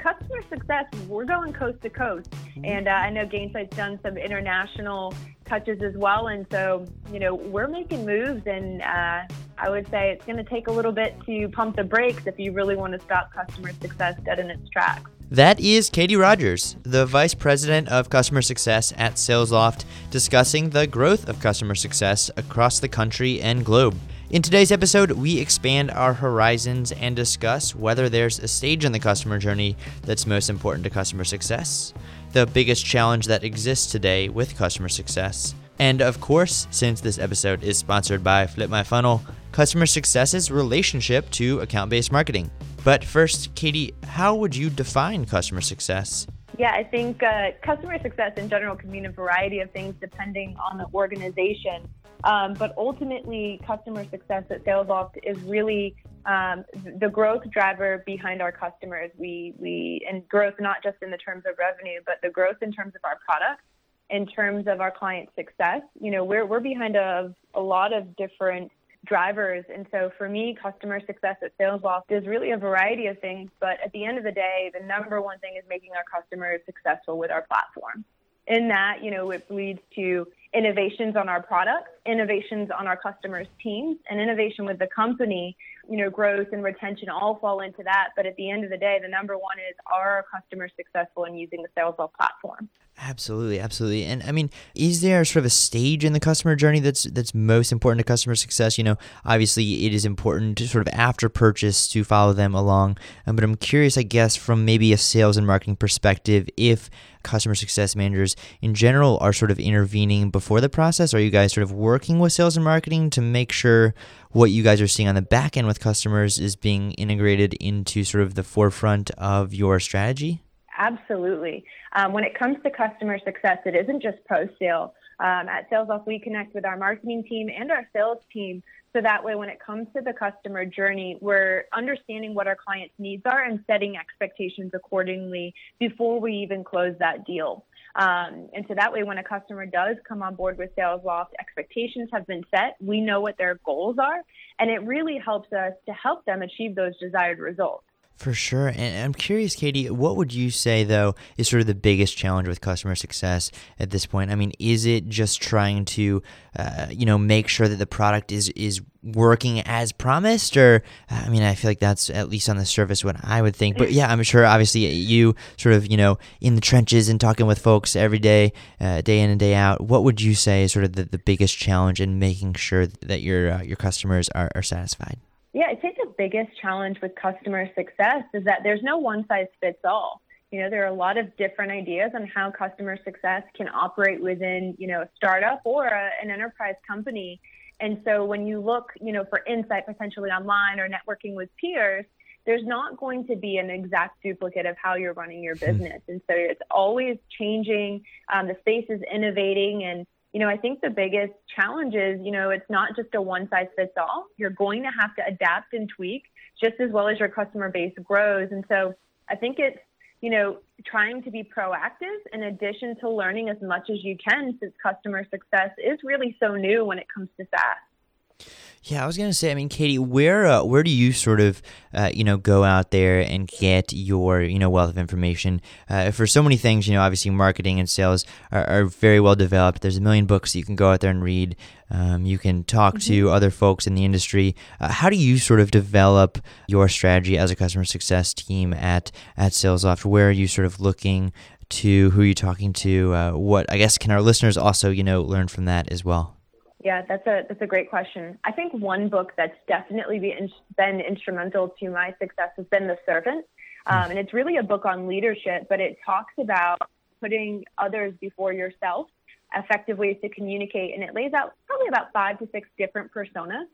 customer success, we're going coast to coast. Mm-hmm. And uh, I know Gainsight's done some international touches as well. And so, you know, we're making moves. And uh, I would say it's going to take a little bit to pump the brakes if you really want to stop customer success dead in its tracks. That is Katie Rogers, the Vice President of Customer Success at SalesLoft, discussing the growth of customer success across the country and globe. In today's episode, we expand our horizons and discuss whether there's a stage in the customer journey that's most important to customer success, the biggest challenge that exists today with customer success, and of course, since this episode is sponsored by Flip My Funnel, customer success's relationship to account based marketing. But first, Katie, how would you define customer success? Yeah, I think uh, customer success in general can mean a variety of things depending on the organization. Um, but ultimately, customer success at SalesLoft is really um, the growth driver behind our customers. We, we and growth not just in the terms of revenue, but the growth in terms of our product, in terms of our client success. You know, we're we're behind a, a lot of different drivers. And so for me, customer success at SalesLoft is really a variety of things. But at the end of the day, the number one thing is making our customers successful with our platform. In that, you know, it leads to innovations on our products, innovations on our customers' teams, and innovation with the company. You know, growth and retention all fall into that. But at the end of the day, the number one is are our customers successful in using the SalesLoft platform? Absolutely, absolutely. And I mean, is there sort of a stage in the customer journey that's that's most important to customer success? You know, obviously it is important to sort of after purchase to follow them along. Um, but I'm curious, I guess, from maybe a sales and marketing perspective, if customer success managers in general are sort of intervening before the process? Are you guys sort of working with sales and marketing to make sure what you guys are seeing on the back end with customers is being integrated into sort of the forefront of your strategy? Absolutely. Um, when it comes to customer success, it isn't just post sale. Um, at SalesLoft, we connect with our marketing team and our sales team. So that way, when it comes to the customer journey, we're understanding what our clients' needs are and setting expectations accordingly before we even close that deal. Um, and so that way, when a customer does come on board with SalesLoft, expectations have been set. We know what their goals are, and it really helps us to help them achieve those desired results. For sure. And I'm curious, Katie, what would you say, though, is sort of the biggest challenge with customer success at this point? I mean, is it just trying to, uh, you know, make sure that the product is, is working as promised? Or, I mean, I feel like that's at least on the surface what I would think. But yeah, I'm sure obviously you sort of, you know, in the trenches and talking with folks every day, uh, day in and day out. What would you say is sort of the, the biggest challenge in making sure that your, uh, your customers are, are satisfied? Yeah, I think the biggest challenge with customer success is that there's no one size fits all. You know, there are a lot of different ideas on how customer success can operate within, you know, a startup or a, an enterprise company. And so when you look, you know, for insight potentially online or networking with peers, there's not going to be an exact duplicate of how you're running your hmm. business. And so it's always changing. Um, the space is innovating and you know, I think the biggest challenge is, you know, it's not just a one size fits all. You're going to have to adapt and tweak just as well as your customer base grows. And so I think it's, you know, trying to be proactive in addition to learning as much as you can since customer success is really so new when it comes to SaaS. Yeah, I was gonna say. I mean, Katie, where uh, where do you sort of uh, you know go out there and get your you know wealth of information uh, for so many things? You know, obviously marketing and sales are, are, very well developed. There's a million books that you can go out there and read. Um, you can talk mm-hmm. to other folks in the industry. Uh, how do you sort of develop your strategy as a customer success team at at SalesLoft? Where are you sort of looking to? Who are you talking to? Uh, what I guess can our listeners also you know learn from that as well? Yeah, that's a that's a great question. I think one book that's definitely been instrumental to my success has been The Servant, um, and it's really a book on leadership, but it talks about putting others before yourself, effective ways to communicate, and it lays out probably about five to six different personas,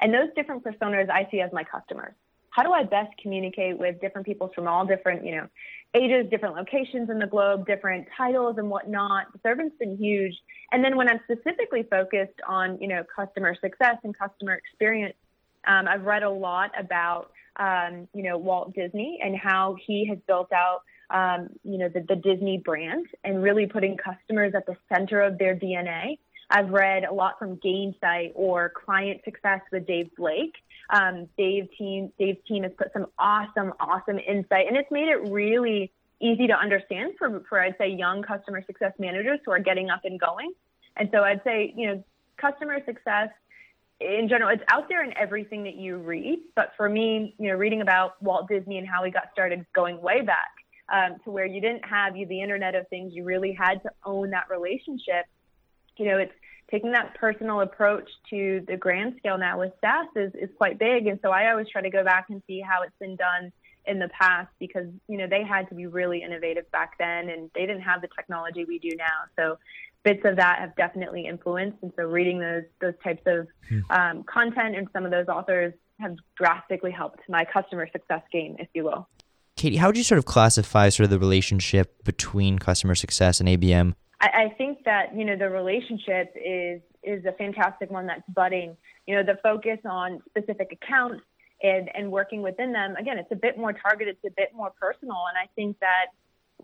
and those different personas I see as my customers how do I best communicate with different people from all different, you know, ages, different locations in the globe, different titles and whatnot. The servant's been huge. And then when I'm specifically focused on, you know, customer success and customer experience, um, I've read a lot about, um, you know, Walt Disney and how he has built out, um, you know, the, the Disney brand and really putting customers at the center of their DNA. I've read a lot from Gainsight or Client Success with Dave Blake. Um, Dave team, Dave's team has put some awesome, awesome insight, and it's made it really easy to understand for, for I'd say young customer success managers who are getting up and going. And so I'd say, you know, customer success in general, it's out there in everything that you read. But for me, you know, reading about Walt Disney and how he got started going way back um, to where you didn't have you the Internet of Things, you really had to own that relationship. You know, it's taking that personal approach to the grand scale now with SaaS is, is quite big. And so I always try to go back and see how it's been done in the past because you know they had to be really innovative back then and they didn't have the technology we do now so bits of that have definitely influenced and so reading those those types of hmm. um, content and some of those authors have drastically helped my customer success game if you will katie how would you sort of classify sort of the relationship between customer success and abm I, I think that you know the relationship is is a fantastic one that's budding. You know, the focus on specific accounts and and working within them. Again, it's a bit more targeted, it's a bit more personal, and I think that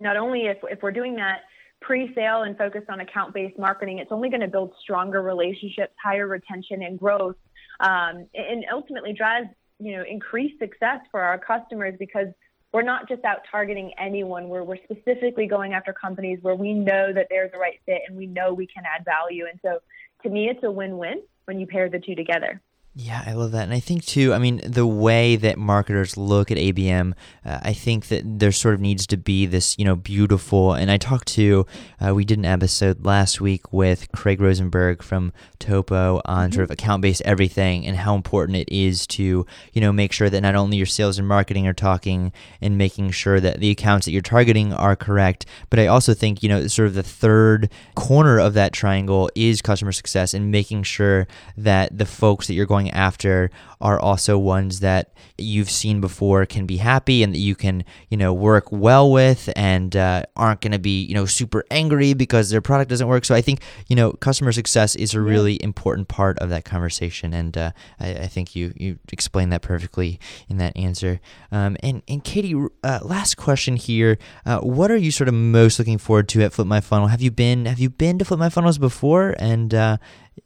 not only if if we're doing that pre-sale and focused on account-based marketing, it's only going to build stronger relationships, higher retention and growth, um, and ultimately drive you know increased success for our customers because we're not just out targeting anyone we're specifically going after companies where we know that they're the right fit and we know we can add value. And so to me, it's a win-win when you pair the two together. Yeah, I love that. And I think, too, I mean, the way that marketers look at ABM, uh, I think that there sort of needs to be this, you know, beautiful. And I talked to, uh, we did an episode last week with Craig Rosenberg from Topo on mm-hmm. sort of account based everything and how important it is to, you know, make sure that not only your sales and marketing are talking and making sure that the accounts that you're targeting are correct, but I also think, you know, sort of the third corner of that triangle is customer success and making sure that the folks that you're going going after are also ones that you've seen before can be happy and that you can you know work well with and uh, aren't going to be you know super angry because their product doesn't work. So i think you know customer success is a really yeah. important part of that conversation. And uh, I, I, think you you explained that perfectly in that answer. Um, and and katie uh, last question here. Uh, what are you sort of most looking forward to at flip my funnel? Have you been have you been to flip my funnels before? And uh,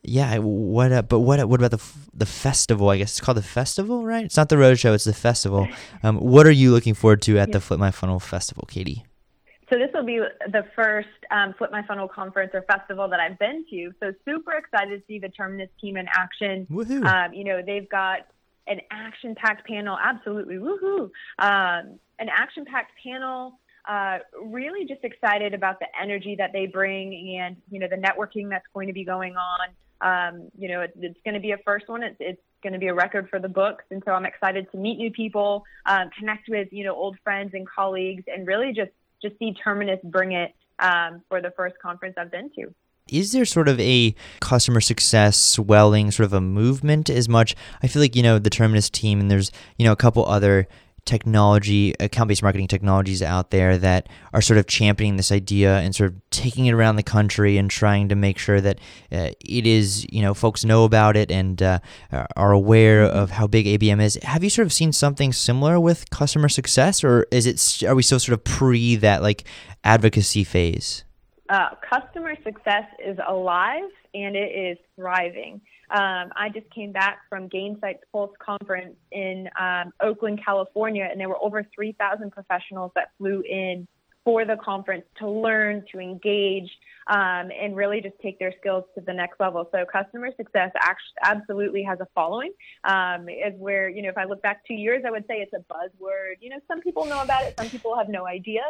yeah, what? Uh, but what? What about the the festival? I guess it's called the festival, right? It's not the road show; it's the festival. Um, what are you looking forward to at yeah. the Flip My Funnel festival, Katie? So this will be the first um, Flip My Funnel conference or festival that I've been to. So super excited to see the Terminus team in action. Woohoo! Um, you know, they've got an action-packed panel. Absolutely, woohoo! Um, an action-packed panel uh, really just excited about the energy that they bring and you know the networking that's going to be going on. Um, you know, it, it's going to be a first one. It's, it's going to be a record for the books, and so I'm excited to meet new people, um, connect with you know old friends and colleagues, and really just just see Terminus bring it um, for the first conference I've been to. Is there sort of a customer success swelling, sort of a movement as much? I feel like, you know, the Terminus team and there's, you know, a couple other technology, account based marketing technologies out there that are sort of championing this idea and sort of taking it around the country and trying to make sure that uh, it is, you know, folks know about it and uh, are aware of how big ABM is. Have you sort of seen something similar with customer success, or is it, are we still sort of pre that like advocacy phase? Uh, customer success is alive and it is thriving. Um, I just came back from Gainsight's Pulse conference in um, Oakland, California, and there were over 3,000 professionals that flew in for the conference to learn, to engage, um, and really just take their skills to the next level. So customer success actually absolutely has a following. Um, is where you know if I look back two years, I would say it's a buzzword. You know, some people know about it, some people have no idea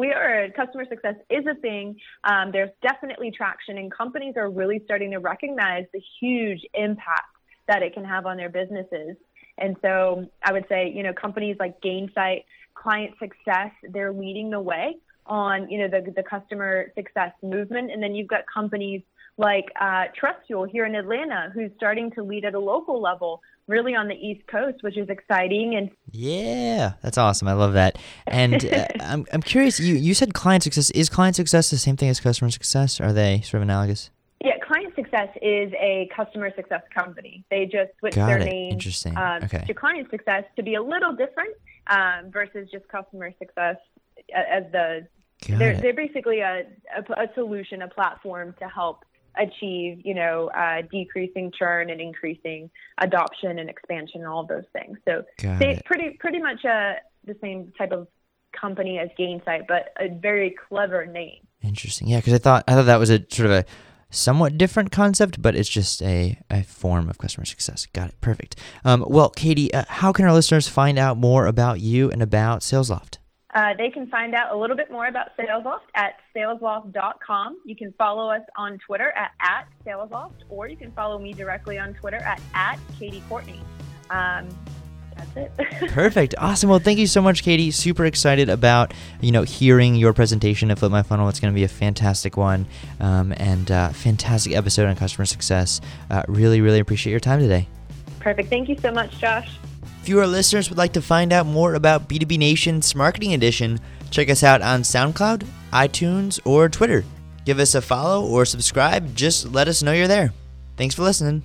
we are customer success is a thing. Um, there's definitely traction, and companies are really starting to recognize the huge impact that it can have on their businesses. And so I would say, you know, companies like Gainsight, Client Success, they're leading the way on, you know, the, the customer success movement. And then you've got companies like uh, here in Atlanta, who's starting to lead at a local level really on the East Coast, which is exciting. And yeah, that's awesome. I love that. And uh, I'm I'm curious. You you said client success is client success the same thing as customer success? Are they sort of analogous? Yeah, Client Success is a customer success company. They just switched Got their it. name Interesting. Um, okay. to Client Success to be a little different um, versus just customer success as the. they're, they're basically a, a, a solution, a platform to help achieve, you know, uh, decreasing churn and increasing adoption and expansion and all those things. So they pretty pretty much uh, the same type of company as Gainsight, but a very clever name. Interesting. Yeah, because I thought I thought that was a sort of a somewhat different concept, but it's just a, a form of customer success. Got it. Perfect. Um, well, Katie, uh, how can our listeners find out more about you and about SalesLoft? Uh, they can find out a little bit more about SalesLoft at salesloft.com. You can follow us on Twitter at, at SalesLoft, or you can follow me directly on Twitter at, at Katie Courtney. Um, that's it. Perfect. Awesome. Well, thank you so much, Katie. Super excited about you know hearing your presentation at Flip My Funnel. It's going to be a fantastic one um, and uh, fantastic episode on customer success. Uh, really, really appreciate your time today. Perfect. Thank you so much, Josh. If you, our listeners, would like to find out more about B2B Nation's Marketing Edition, check us out on SoundCloud, iTunes, or Twitter. Give us a follow or subscribe. Just let us know you're there. Thanks for listening.